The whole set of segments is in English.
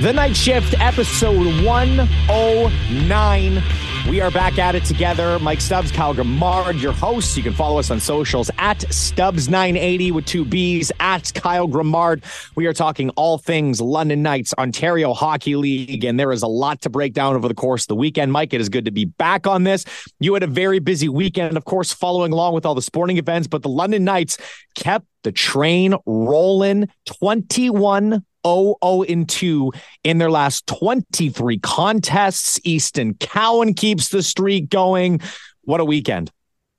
The Knight Shift, episode 109. We are back at it together. Mike Stubbs, Kyle Grimard, your hosts. You can follow us on socials at Stubbs980 with two B's, at Kyle Grimard. We are talking all things London Knights, Ontario Hockey League, and there is a lot to break down over the course of the weekend. Mike, it is good to be back on this. You had a very busy weekend, of course, following along with all the sporting events, but the London Knights kept the train rolling 21 0 0 2 in their last 23 contests. Easton Cowan keeps the streak going. What a weekend.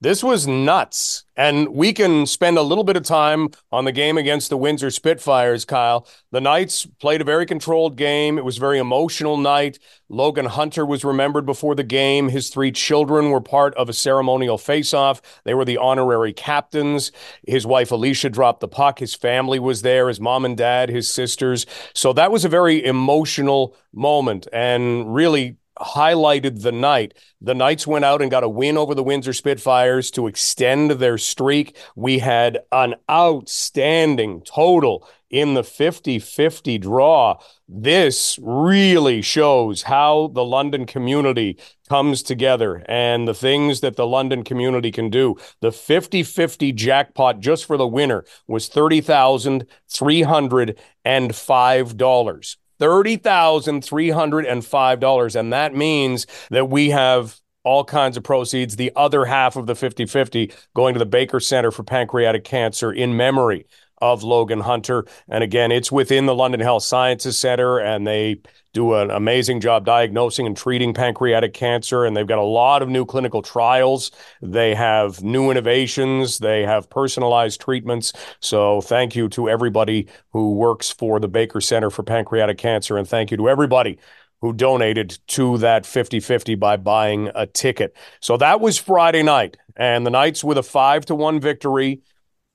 This was nuts. And we can spend a little bit of time on the game against the Windsor Spitfires, Kyle. The Knights played a very controlled game. It was a very emotional night. Logan Hunter was remembered before the game. His three children were part of a ceremonial face-off. They were the honorary captains. His wife Alicia dropped the puck. His family was there, his mom and dad, his sisters. So that was a very emotional moment and really highlighted the night. The Knights went out and got a win over the Windsor Spitfires to extend their streak. We had an outstanding total in the 50 50 draw. This really shows how the London community comes together and the things that the London community can do. The 50 50 jackpot just for the winner was $30,305. $30,305. And that means that we have all kinds of proceeds, the other half of the 50 50 going to the Baker Center for Pancreatic Cancer in memory of Logan Hunter. And again, it's within the London Health Sciences Center, and they do an amazing job diagnosing and treating pancreatic cancer. And they've got a lot of new clinical trials. They have new innovations. They have personalized treatments. So thank you to everybody who works for the Baker Center for Pancreatic Cancer. And thank you to everybody who donated to that 50 50 by buying a ticket. So that was Friday night. And the Knights with a five to one victory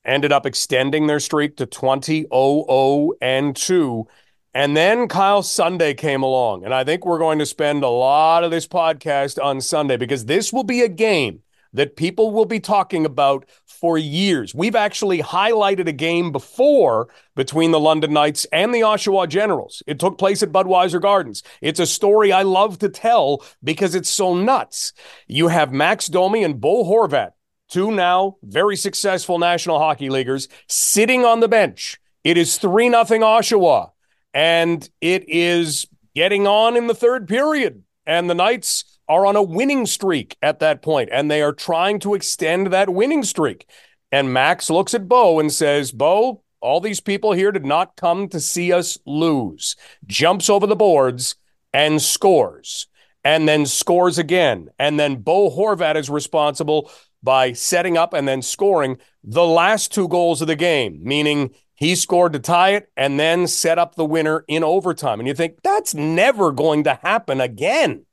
ended up extending their streak to 20 0 and 2 and then Kyle Sunday came along. And I think we're going to spend a lot of this podcast on Sunday because this will be a game that people will be talking about for years. We've actually highlighted a game before between the London Knights and the Oshawa Generals. It took place at Budweiser Gardens. It's a story I love to tell because it's so nuts. You have Max Domi and Bo Horvat, two now very successful National Hockey Leaguers, sitting on the bench. It is 3 0 Oshawa and it is getting on in the third period. And the Knights are on a winning streak at that point, and they are trying to extend that winning streak. And Max looks at Bo and says, Bo, all these people here did not come to see us lose. Jumps over the boards and scores, and then scores again. And then Bo Horvat is responsible by setting up and then scoring the last two goals of the game, meaning he scored to tie it and then set up the winner in overtime. And you think that's never going to happen again.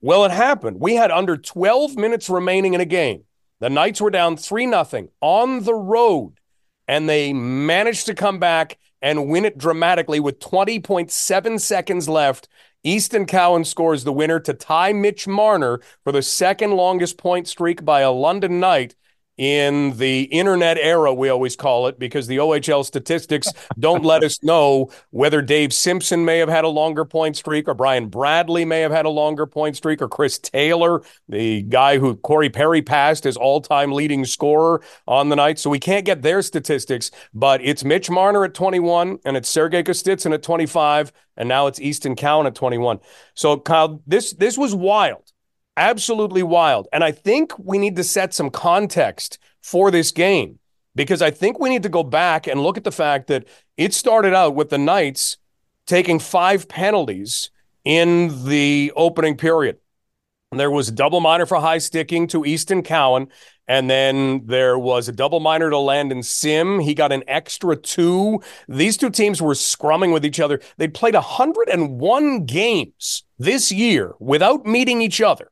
Well, it happened. We had under 12 minutes remaining in a game. The Knights were down 3 0 on the road, and they managed to come back and win it dramatically with 20.7 seconds left. Easton Cowan scores the winner to tie Mitch Marner for the second longest point streak by a London Knight in the internet era, we always call it, because the OHL statistics don't let us know whether Dave Simpson may have had a longer point streak or Brian Bradley may have had a longer point streak or Chris Taylor, the guy who Corey Perry passed as all time leading scorer on the night. So we can't get their statistics, but it's Mitch Marner at 21 and it's Sergei Kostitsyn at 25. And now it's Easton Cowan at 21. So, Kyle, this this was wild absolutely wild. And I think we need to set some context for this game because I think we need to go back and look at the fact that it started out with the Knights taking five penalties in the opening period. There was a double minor for high sticking to Easton Cowan. And then there was a double minor to Landon Sim. He got an extra two. These two teams were scrumming with each other. They played 101 games this year without meeting each other.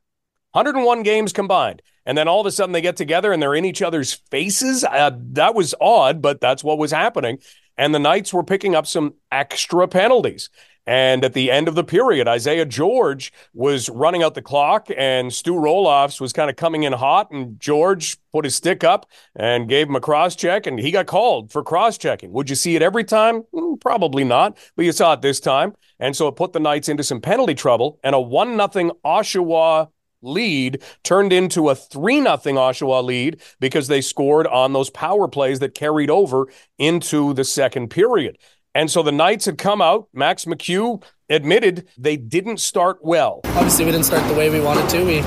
101 games combined. And then all of a sudden they get together and they're in each other's faces. Uh, that was odd, but that's what was happening. And the Knights were picking up some extra penalties. And at the end of the period, Isaiah George was running out the clock, and Stu Rolofs was kind of coming in hot. And George put his stick up and gave him a cross check, and he got called for cross checking. Would you see it every time? Mm, probably not, but you saw it this time. And so it put the Knights into some penalty trouble, and a 1 0 Oshawa lead turned into a 3 nothing Oshawa lead because they scored on those power plays that carried over into the second period. And so the Knights had come out. Max McCue admitted they didn't start well. Obviously, we didn't start the way we wanted to. We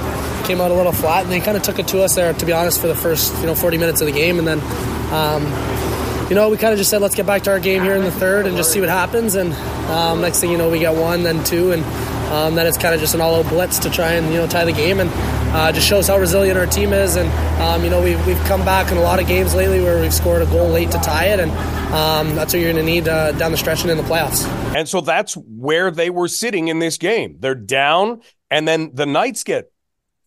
came out a little flat, and they kind of took it to us there, to be honest, for the first you know 40 minutes of the game. And then, um, you know, we kind of just said, let's get back to our game here in the third and just see what happens. And um, next thing you know, we get one, then two, and um, then it's kind of just an all-out blitz to try and you know tie the game. And uh, just shows how resilient our team is. And um, you know we've, we've come back in a lot of games lately where we've scored a goal late to tie it, and um, that's what you're going to need uh, down the stretch and in the playoffs. And so that's where they were sitting in this game. They're down, and then the Knights get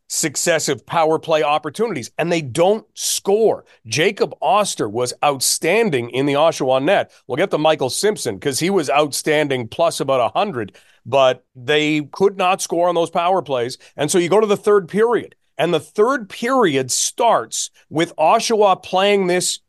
successive power play opportunities and they don't score. Jacob Oster was outstanding in the Oshawa net. We'll get to Michael Simpson because he was outstanding plus about 100 but they could not score on those power plays. And so you go to the third period, and the third period starts with Oshawa playing this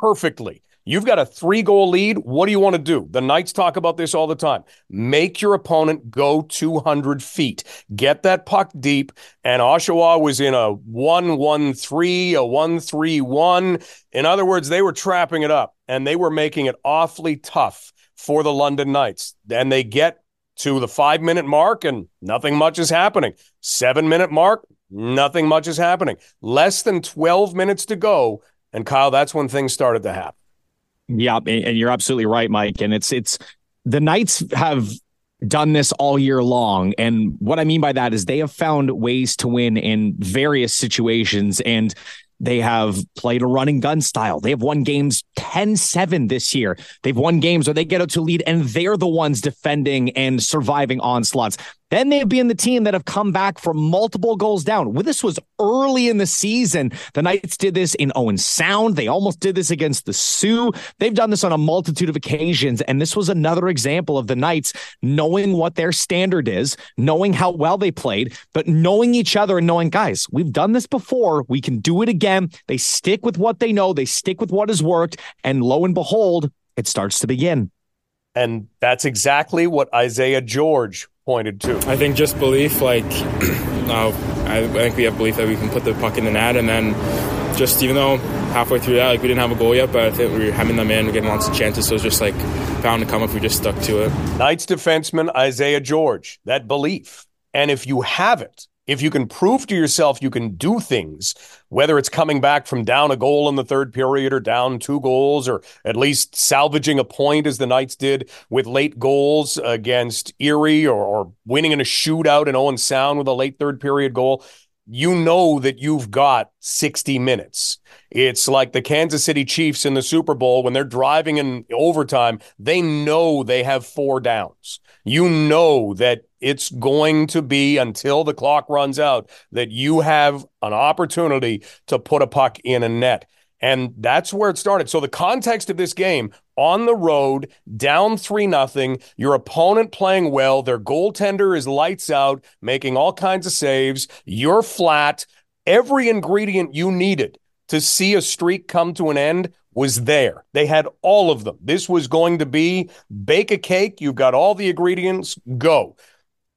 perfectly. You've got a three goal lead. What do you want to do? The Knights talk about this all the time. Make your opponent go 200 feet. Get that puck deep. And Oshawa was in a 1 1 3, a 1 3 1. In other words, they were trapping it up and they were making it awfully tough for the London Knights. And they get to the five minute mark and nothing much is happening. Seven minute mark, nothing much is happening. Less than 12 minutes to go. And Kyle, that's when things started to happen. Yeah. And you're absolutely right, Mike. And it's, it's, the Knights have done this all year long. And what I mean by that is they have found ways to win in various situations. And they have played a running gun style. They have won games 10 7 this year. They've won games where they get out to lead and they're the ones defending and surviving onslaughts. Then they've been the team that have come back from multiple goals down. Well, this was early in the season. The Knights did this in Owen Sound. They almost did this against the Soo. They've done this on a multitude of occasions. And this was another example of the Knights knowing what their standard is, knowing how well they played, but knowing each other and knowing, guys, we've done this before. We can do it again. They stick with what they know, they stick with what has worked. And lo and behold, it starts to begin. And that's exactly what Isaiah George pointed to? I think just belief. Like, uh, I, I think we have belief that we can put the puck in the net, and then just even though halfway through that, like we didn't have a goal yet, but I think we were hemming them in, we're getting lots of chances. So it's just like bound to come if we just stuck to it. Knights defenseman Isaiah George, that belief. And if you have it, if you can prove to yourself you can do things, whether it's coming back from down a goal in the third period or down two goals, or at least salvaging a point as the Knights did with late goals against Erie or, or winning in a shootout in Owen Sound with a late third period goal, you know that you've got 60 minutes. It's like the Kansas City Chiefs in the Super Bowl when they're driving in overtime, they know they have four downs. You know that it's going to be until the clock runs out that you have an opportunity to put a puck in a net. And that's where it started. So the context of this game on the road, down 3 nothing, your opponent playing well, their goaltender is lights out, making all kinds of saves, you're flat, every ingredient you needed to see a streak come to an end was there. They had all of them. This was going to be bake a cake, you've got all the ingredients, go.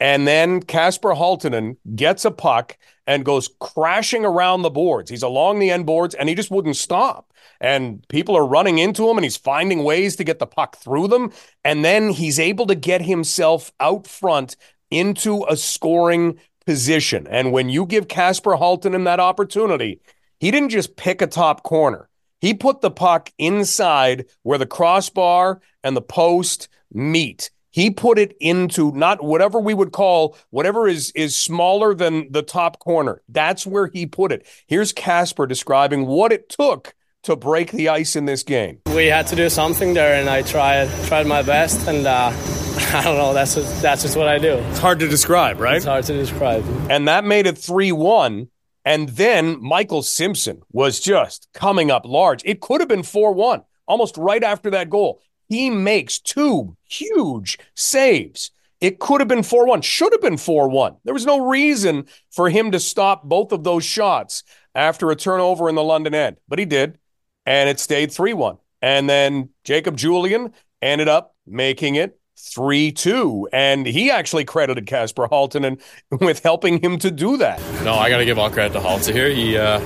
And then Kasper Halttunen gets a puck and goes crashing around the boards. He's along the end boards and he just wouldn't stop. And people are running into him and he's finding ways to get the puck through them. And then he's able to get himself out front into a scoring position. And when you give Kasper Halttunen that opportunity, he didn't just pick a top corner. He put the puck inside where the crossbar and the post meet. He put it into not whatever we would call whatever is is smaller than the top corner. That's where he put it. Here's Kasper describing what it took to break the ice in this game. We had to do something there, and I tried tried my best, and uh, I don't know. That's just, that's just what I do. It's hard to describe, right? It's hard to describe. And that made it three one. And then Michael Simpson was just coming up large. It could have been 4 1 almost right after that goal. He makes two huge saves. It could have been 4 1, should have been 4 1. There was no reason for him to stop both of those shots after a turnover in the London end, but he did, and it stayed 3 1. And then Jacob Julien ended up making it 3 2. And he actually credited Kasper Halttunen with helping him to do that. No, I got to give all credit to Halton here. He, uh,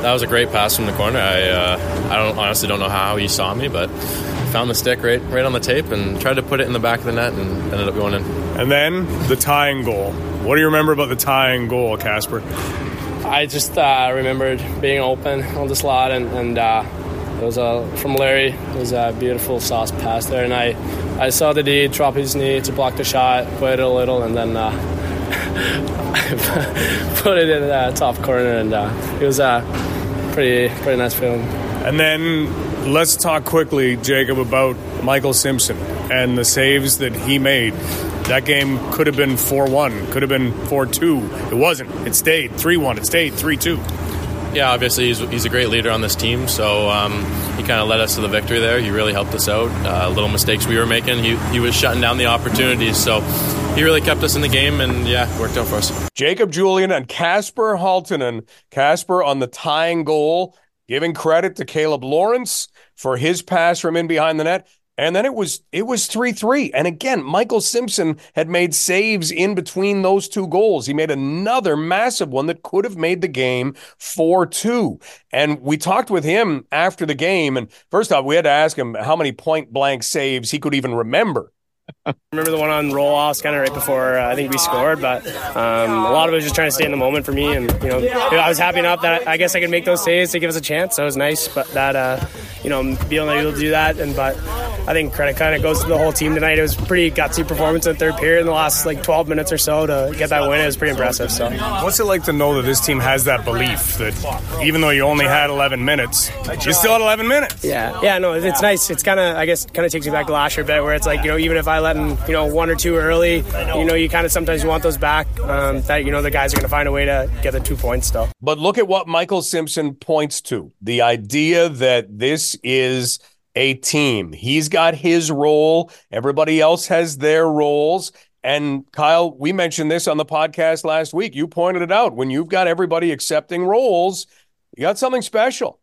that was a great pass from the corner. I, uh, I don't honestly don't know how he saw me, but found the stick right, right on the tape and tried to put it in the back of the net and ended up going in. And then the tying goal. What do you remember about the tying goal, Kasper? I just uh, remembered being open on the slot and, and uh, it was a from Larry. It was a beautiful sauce pass there, and I I saw the D drop his knee to block the shot, put it a little, and then uh, put it in the top corner, and uh, it was a pretty pretty nice feeling. And then let's talk quickly, Jacob, about Michael Simpson and the saves that he made. That game could have been 4 1, could have been 4 2. It wasn't. It stayed 3 1. It stayed 3 2 yeah, obviously he's, he's a great leader on this team, so um, he kind of led us to the victory there. He really helped us out. Uh, little mistakes we were making, he, he was shutting down the opportunities, so he really kept us in the game, and yeah, worked out for us. Jacob Julien and Kasper Halttunen. Kasper on the tying goal, giving credit to Caleb Lawrence for his pass from in behind the net. And then it was it was 3-3. And again, Michael Simpson had made saves in between those two goals. He made another massive one that could have made the game 4-2. And we talked with him after the game and first off, we had to ask him how many point blank saves he could even remember. Remember the one on Rolofs kind of right before uh, I think we scored, but um, a lot of it was just trying to stay in the moment for me. And you know, I was happy enough that I guess I could make those saves to give us a chance. So it was nice, but that uh, you know, being able to do that. And but I think credit kind of goes to the whole team tonight. It was pretty gutsy performance in the third period in the last like 12 minutes or so to get that win. It was pretty impressive. So, what's it like to know that this team has that belief that even though you only had 11 minutes, you still had 11 minutes? Yeah, yeah, no, it's nice. It's kind of I guess kind of takes me back to last year a bit, where it's like you know even if I let them you know one or two early, you know you kind of sometimes you want those back. Um, that you know the guys are going to find a way to get the two points still. But look at what Michael Simpson points to: the idea that this is a team. He's got his role, everybody else has their roles. And Kyle, we mentioned this on the podcast last week. You pointed it out. When you've got everybody accepting roles, you got something special.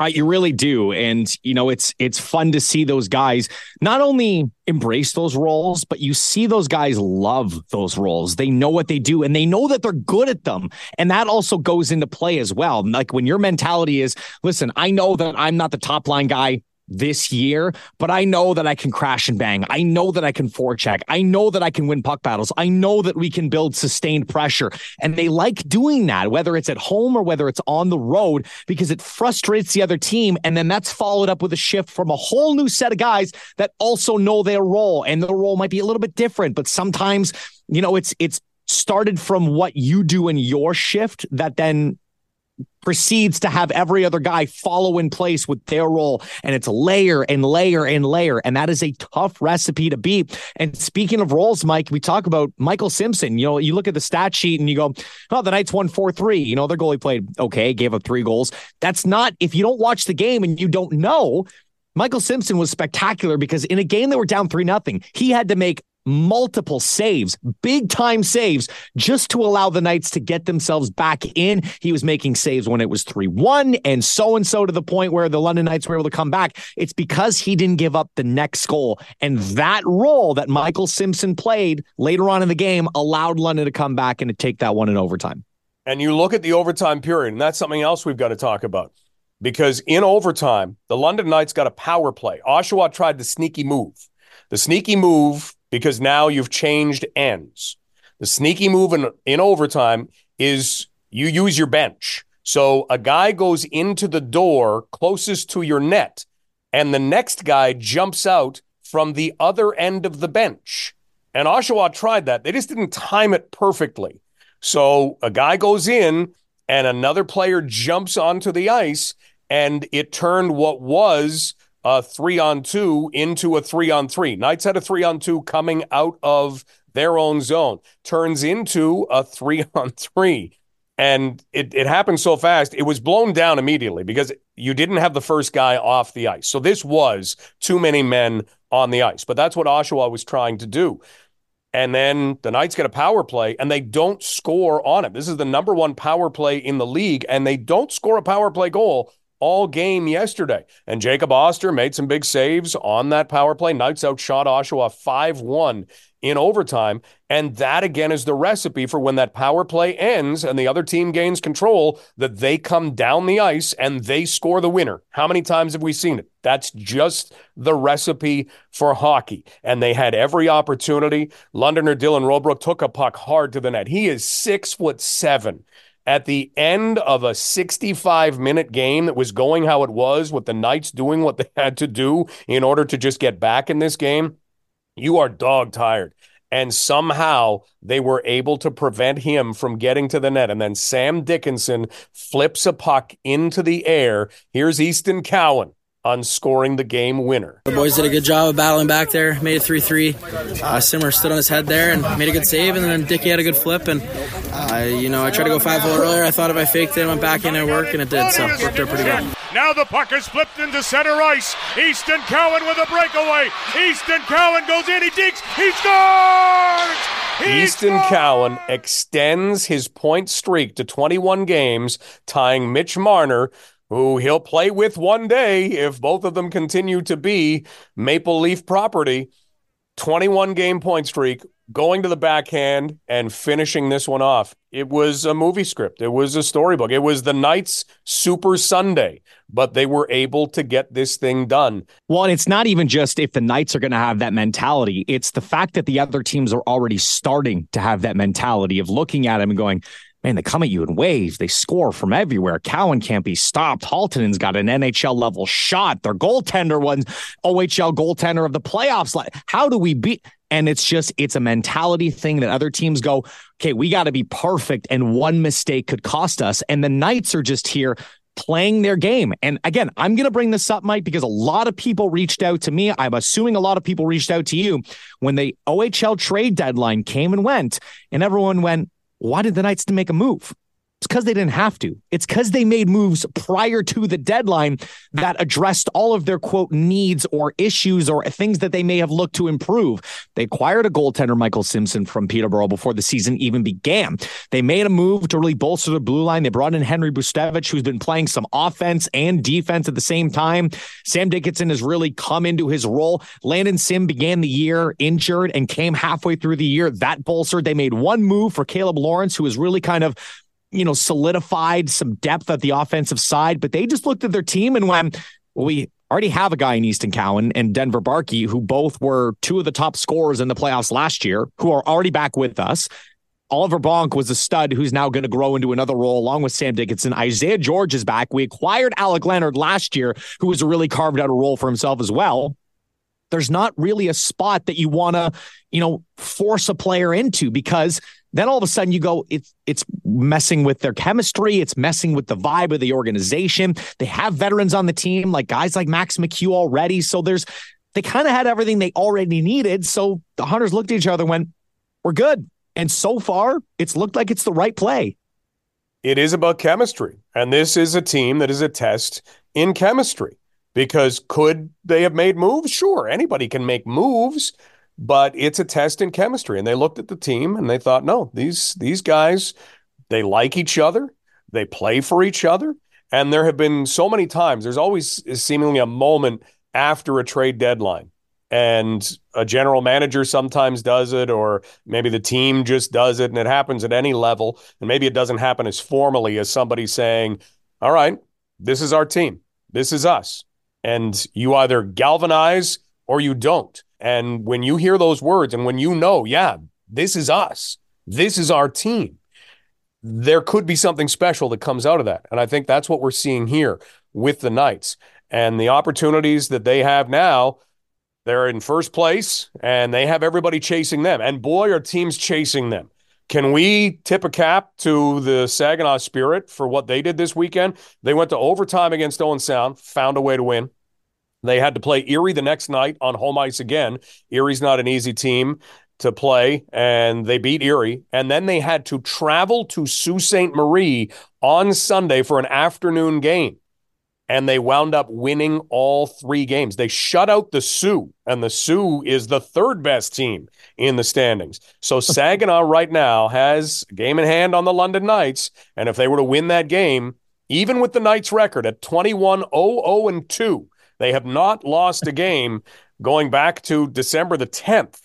Uh, you really do, and you know it's it's fun to see those guys not only embrace those roles, but you see those guys love those roles. They know what they do, and they know that they're good at them, and that also goes into play as well. Like when your mentality is, listen, I know that I'm not the top line guy this year, but I know that I can crash and bang. I know that I can forecheck. I know that I can win puck battles. I know that we can build sustained pressure. And they like doing that, whether it's at home or whether it's on the road, because it frustrates the other team. And then that's followed up with a shift from a whole new set of guys that also know their role. And their role might be a little bit different, but sometimes, you know, it's it's started from what you do in your shift that then proceeds to have every other guy follow in place with their role. And it's layer and layer and layer. And that is a tough recipe to beat. And speaking of roles, Mike, we talk about Michael Simpson. You know, you look at the stat sheet and you go, oh, the Knights won 4 3. You know, their goalie played okay, gave up three goals. That's not, if you don't watch the game and you don't know, Michael Simpson was spectacular because in a game that were down 3 nothing, he had to make multiple saves, big time saves, just to allow the Knights to get themselves back in. He was making saves when it was 3 1 and so and so to the point where the London Knights were able to come back. It's because he didn't give up the next goal. And that role that Michael Simpson played later on in the game allowed London to come back and to take that one in overtime. And you look at the overtime period, and that's something else we've got to talk about. Because in overtime, the London Knights got a power play. Oshawa tried the sneaky move. The sneaky move because now you've changed ends. The sneaky move in, in overtime is you use your bench. So a guy goes into the door closest to your net, and the next guy jumps out from the other end of the bench. And Oshawa tried that. They just didn't time it perfectly. So a guy goes in, and another player jumps onto the ice, and it turned what was a three on two into a three on three. Knights had a three on two coming out of their own zone, turns into a three on three. And it, it happened so fast, it was blown down immediately because you didn't have the first guy off the ice. So this was too many men on the ice. But that's what Oshawa was trying to do. And then the Knights get a power play and they don't score on it. This is the number one power play in the league, and they don't score a power play goal all game yesterday. And Jacob Oster made some big saves on that power play. Knights outshot Oshawa 5 1 in overtime. And that again is the recipe for when that power play ends and the other team gains control, that they come down the ice and they score the winner. How many times have we seen it? That's just the recipe for hockey. And they had every opportunity. Londoner Dylan Roobroeck took a puck hard to the net. He is six foot seven at the end of a 65 minute game that was going how it was, with the Knights doing what they had to do in order to just get back in this game, you are dog tired. And somehow they were able to prevent him from getting to the net. And then Sam Dickinson flips a puck into the air. Here's Easton Cowan on scoring the game winner. The boys did a good job of battling back there, made it 3 3. Uh, Simmer stood on his head there and made a good save, and then Dicky had a good flip. And, uh, you know, I tried to go 5 0 earlier. I thought if I faked it, went back in and worked, and it did. So it worked out pretty good. Now the puck is flipped into center ice. Easton Cowan with a breakaway. Easton Cowan goes in, he digs, he scores! He Easton scores! Cowan extends his point streak to 21 games, tying Mitch Marner who he'll play with one day if both of them continue to be Maple Leaf property. 21 game point streak, going to the backhand and finishing this one off. It was a movie script, it was a storybook, it was the Knights' Super Sunday, but they were able to get this thing done. Well, and it's not even just if the Knights are going to have that mentality, it's the fact that the other teams are already starting to have that mentality of looking at them and going, man, they come at you in waves. They score from everywhere. Cowan can't be stopped. Halttunen's got an NHL level shot. Their goaltender was OHL goaltender of the playoffs. How do we beat? And it's just, it's a mentality thing that other teams go, okay, we got to be perfect. And one mistake could cost us. And the Knights are just here playing their game. And again, I'm going to bring this up, Mike, because a lot of people reached out to me. I'm assuming a lot of people reached out to you when the OHL trade deadline came and went, and everyone went, why did the Knights to make a move? It's because they didn't have to. It's because they made moves prior to the deadline that addressed all of their quote needs or issues or things that they may have looked to improve. They acquired a goaltender, Michael Simpson, from Peterborough before the season even began. They made a move to really bolster the blue line. They brought in Henry Brzustewicz, who's been playing some offense and defense at the same time. Sam Dickinson has really come into his role. Landon Sim began the year injured and came halfway through the year. That bolstered. They made one move for Caleb Lawrence, who is really kind of you know, solidified some depth at the offensive side, but they just looked at their team and went, well, we already have a guy in Easton Cowan and Denver Barkey, who both were two of the top scorers in the playoffs last year, who are already back with us. Oliver Bonk was a stud who's now going to grow into another role along with Sam Dickinson. Isaiah George is back. We acquired Alec Leonard last year, who was really carved out a role for himself as well. There's not really a spot that you want to, you know, force a player into because then all of a sudden you go, it's it's messing with their chemistry, it's messing with the vibe of the organization. They have veterans on the team, like guys like Max McCue already. So there's they kind of had everything they already needed. So the hunters looked at each other and went, We're good. And so far, it's looked like it's the right play. It is about chemistry. And this is a team that is a test in chemistry. Because could they have made moves? Sure, anybody can make moves but it's a test in chemistry. And they looked at the team and they thought, no, these these guys, they like each other, they play for each other. And there have been so many times, there's always seemingly a moment after a trade deadline. And a general manager sometimes does it, or maybe the team just does it, and it happens at any level. And maybe it doesn't happen as formally as somebody saying, All right, this is our team, this is us. And you either galvanize or you don't. And when you hear those words and when you know, yeah, this is us, this is our team, there could be something special that comes out of that. And I think that's what we're seeing here with the Knights and the opportunities that they have now. They're in first place and they have everybody chasing them. And boy, are teams chasing them. Can we tip a cap to the Saginaw Spirit for what they did this weekend? They went to overtime against Owen Sound, found a way to win. They had to play Erie the next night on home ice again. Erie's not an easy team. to play, and they beat Erie. And then they had to travel to Sault Ste. Marie on Sunday for an afternoon game. And they wound up winning all three games. They shut out the Soo, and the Soo is the third best team in the standings. So Saginaw right now has game in hand on the London Knights. And if they were to win that game, even with the Knights record at 21 0 and 2, they have not lost a game going back to December the 10th.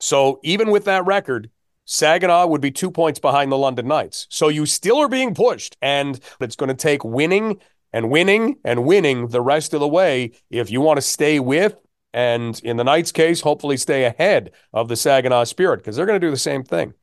So even with that record, Saginaw would be two points behind the London Knights. So you still are being pushed, and it's going to take winning and winning and winning the rest of the way if you want to stay with and in the Knights case, hopefully stay ahead of the Saginaw Spirit because they're going to do the same thing.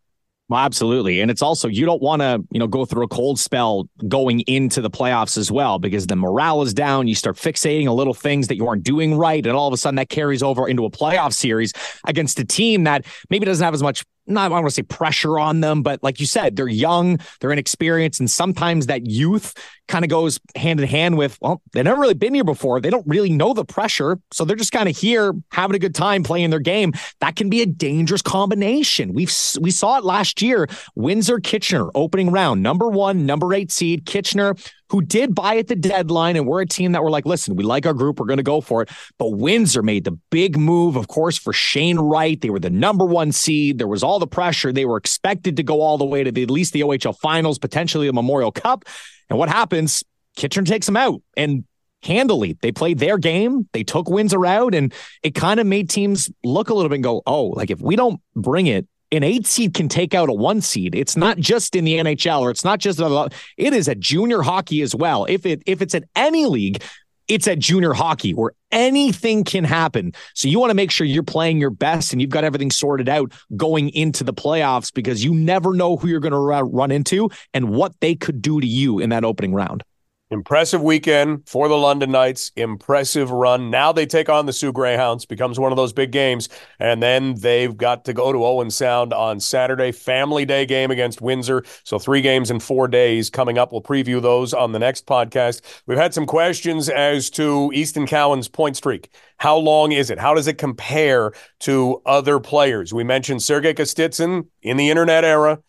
Well, absolutely. And it's also, you don't want to, you know, go through a cold spell going into the playoffs as well, because the morale is down. You start fixating on little things that you aren't doing right. And all of a sudden that carries over into a playoff series against a team that maybe doesn't have as much not I want to say pressure on them, but like you said, they're young, they're inexperienced, and sometimes that youth kind of goes hand in hand with, well, they've never really been here before. They don't really know the pressure. So they're just kind of here having a good time playing their game. That can be a dangerous combination. We've we saw it last year. Windsor Kitchener opening round, number one, number eight seed. Kitchener who did buy at the deadline. And we're a team that were like, listen, we like our group. We're going to go for it. But Windsor made the big move, of course, for Shane Wright. They were the number one seed. There was all the pressure. They were expected to go all the way to the, at least the OHL finals, potentially the Memorial Cup. And what happens? Kitchener takes them out. And handily. They played their game. They took Windsor out, and it kind of made teams look a little bit and go, oh, like if we don't bring it, an eight seed can take out a one seed. It's not just in the NHL or it's not just it is a junior hockey as well. If it if it's at any league, it's at junior hockey where anything can happen. So you want to make sure you're playing your best and you've got everything sorted out going into the playoffs because you never know who you're going to run into and what they could do to you in that opening round. Impressive weekend for the London Knights. Impressive run. Now they take on the Soo Greyhounds. Becomes one of those big games. And then they've got to go to Owen Sound on Saturday. Family Day game against Windsor. So three games in four days coming up. We'll preview those on the next podcast. We've had some questions as to Easton Cowan's point streak. How long is it? How does it compare to other players? We mentioned Sergei Kostitsyn in the internet era.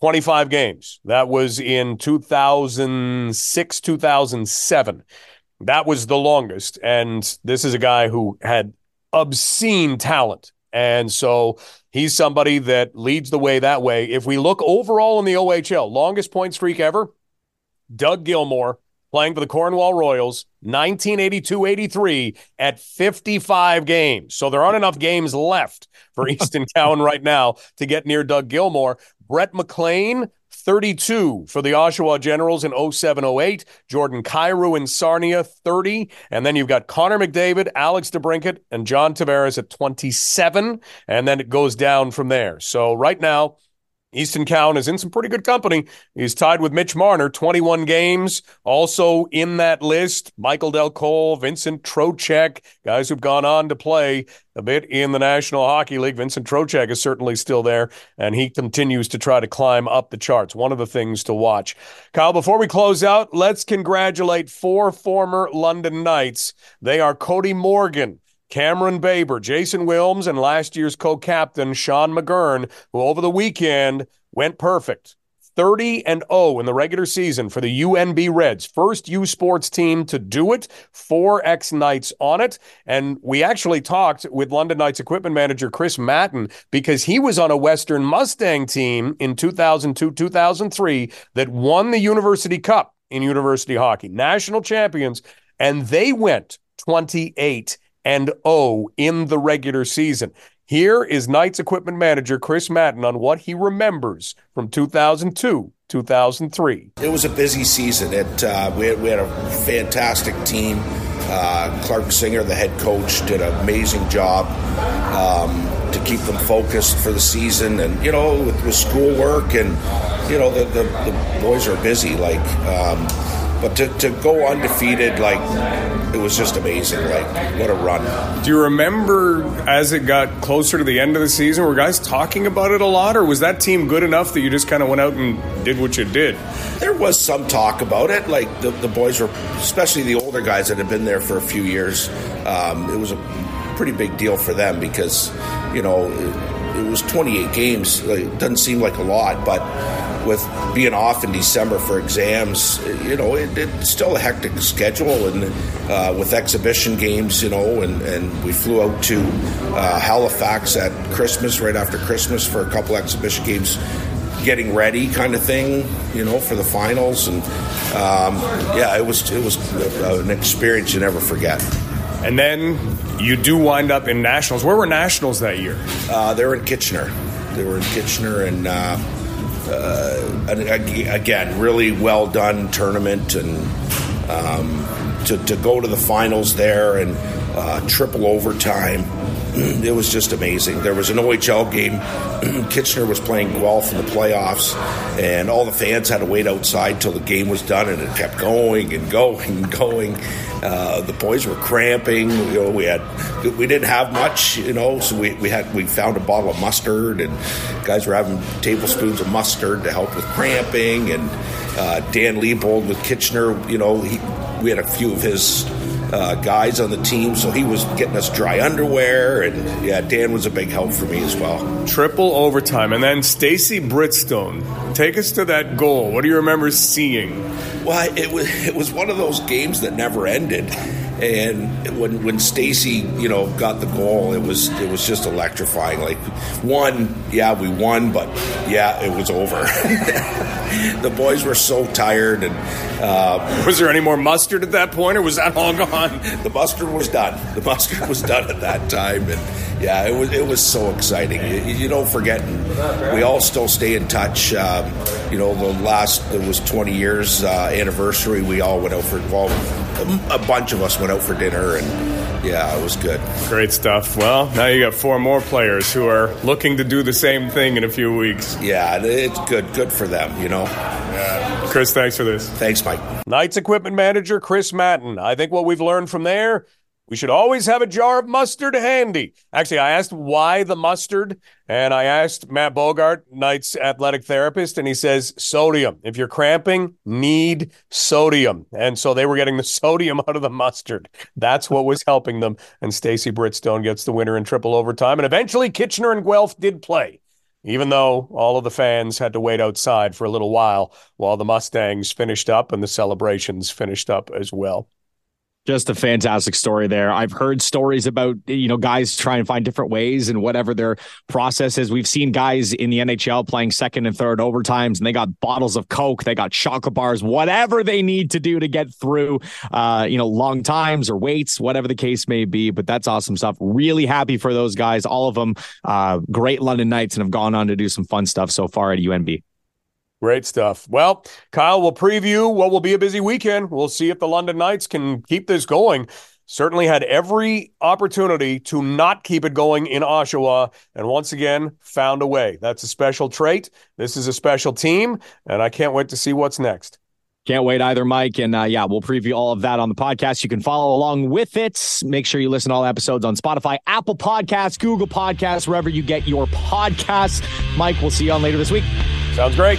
25 games. That was in 2006, 2007. That was the longest. And this is a guy who had obscene talent. And so he's somebody that leads the way that way. If we look overall in the OHL, longest point streak ever, Doug Gilmour playing for the Cornwall Royals, 1982-83 at 55 games. So there aren't enough games left for Easton Cowan right now to get near Doug Gilmour. Brett MacLean, 32 for the Oshawa Generals in 0708. Jordan Kyrou in Sarnia, 30. And then you've got Connor McDavid, Alex DeBrincat, and John Tavares at 27. And then it goes down from there. So right now, Easton Cowan is in some pretty good company. He's tied with Mitch Marner, 21 games. Also in that list, Michael Dal Colle, Vincent Trocheck, guys who've gone on to play a bit in the National Hockey League. Vincent Trocheck is certainly still there, and he continues to try to climb up the charts. One of the things to watch. Kyle, before we close out, let's congratulate four former London Knights. They are Cody Morgan. Cameron Baber, Jason Wilms, and last year's co captain, Sean McGurn, who over the weekend went perfect. 30 and 0 in the regular season for the UNB Reds. First U Sports team to do it. Four X Knights on it. And we actually talked with London Knights equipment manager Chris Maton because he was on a Western Mustang team in 2002 2003 that won the University Cup in university hockey, national champions. And they went 28 and 0 in the regular season. Here is Knights equipment manager Chris Maton on what he remembers from 2002 2003. It was a busy season. It uh, we, had, we, had, a fantastic team. Uh, Clarke Singer, the head coach, did an amazing job um, to keep them focused for the season. And you know, with, with schoolwork and you know, the, the, the boys are busy. Like. Um, but to, to go undefeated, like, it was just amazing. Like, what a run. Do you remember as it got closer to the end of the season, were guys talking about it a lot, or was that team good enough that you just kind of went out and did what you did? There was some talk about it. Like, the, the boys were, especially the older guys that had been there for a few years, um, it was a pretty big deal for them because, you know, it was 28 games. It doesn't seem like a lot, but with being off in December for exams, you know, it, it's still a hectic schedule, and uh, with exhibition games, you know, and, and we flew out to uh, Halifax at Christmas, right after Christmas, for a couple exhibition games getting ready kind of thing, you know, for the finals. And um, yeah, it was it was an experience you never forget. And then you do wind up in nationals. Where were nationals that year? Uh, they were in Kitchener. They were in Kitchener, and uh, uh, again, really well done tournament, and um, to, to go to the finals there and uh, triple overtime it was just amazing. There was an OHL game. Kitchener was playing Guelph in the playoffs, and all the fans had to wait outside till the game was done, and it kept going and going and going. Uh, the boys were cramping. You know, we had we didn't have much, you know, so we, we had we found a bottle of mustard, and guys were having tablespoons of mustard to help with cramping. And uh, Dan Leibold with Kitchener, you know, he, we had a few of his uh, guys on the team, so he was getting us dry underwear, and yeah, Dan was a big help for me as well. Triple overtime, and then Stacy Britstone. Take us to that goal. What do you remember seeing? Well, it was it was one of those games that never ended. And when when Stacy, you know, got the goal, it was it was just electrifying. Like one, yeah, we won, but yeah, it was over. the boys were so tired, and uh, was there any more mustard at that point, or was that all gone? the mustard was done. The mustard was done at that time, and yeah, it was it was so exciting. You, you don't forget. We all still stay in touch. Um, you know, the last it was 20 years uh, anniversary. We all went out for well, a bunch of us went out for dinner and. Yeah, it was good. Great stuff. Well, now you got four more players who are looking to do the same thing in a few weeks. Yeah, it's good. Good for them, you know. Yeah. Chris, thanks for this. Thanks, Mike. Knights equipment manager Chris Maton. I think what we've learned from there we should always have a jar of mustard handy. Actually, I asked why the mustard, and I asked Matt Bogart, Knights athletic therapist, and he says sodium. If you're cramping, need sodium. And so they were getting the sodium out of the mustard. That's what was helping them. And Stacy Britstone gets the winner in triple overtime. And eventually, Kitchener and Guelph did play even though all of the fans had to wait outside for a little while while the Mustangs finished up and the celebrations finished up as well. Just a fantastic story there. I've heard stories about, you know, guys trying to find different ways and whatever their process is. We've seen guys in the NHL playing second and third overtimes and they got bottles of Coke, they got chocolate bars, whatever they need to do to get through, uh, you know, long times or waits, whatever the case may be. But that's awesome stuff. Really happy for those guys. All of them, uh, great London Knights and have gone on to do some fun stuff so far at UNB. Great stuff. Well, Kyle will preview what will be a busy weekend. We'll see if the London Knights can keep this going. Certainly had every opportunity to not keep it going in Oshawa, and once again found a way. That's a special trait. This is a special team, and I can't wait to see what's next. Can't wait either, Mike. And uh, yeah, we'll preview all of that on the podcast. You can follow along with it. Make sure you listen to all episodes on Spotify, Apple Podcasts, Google Podcasts, wherever you get your podcasts. Mike, we'll see you on later this week. Sounds great.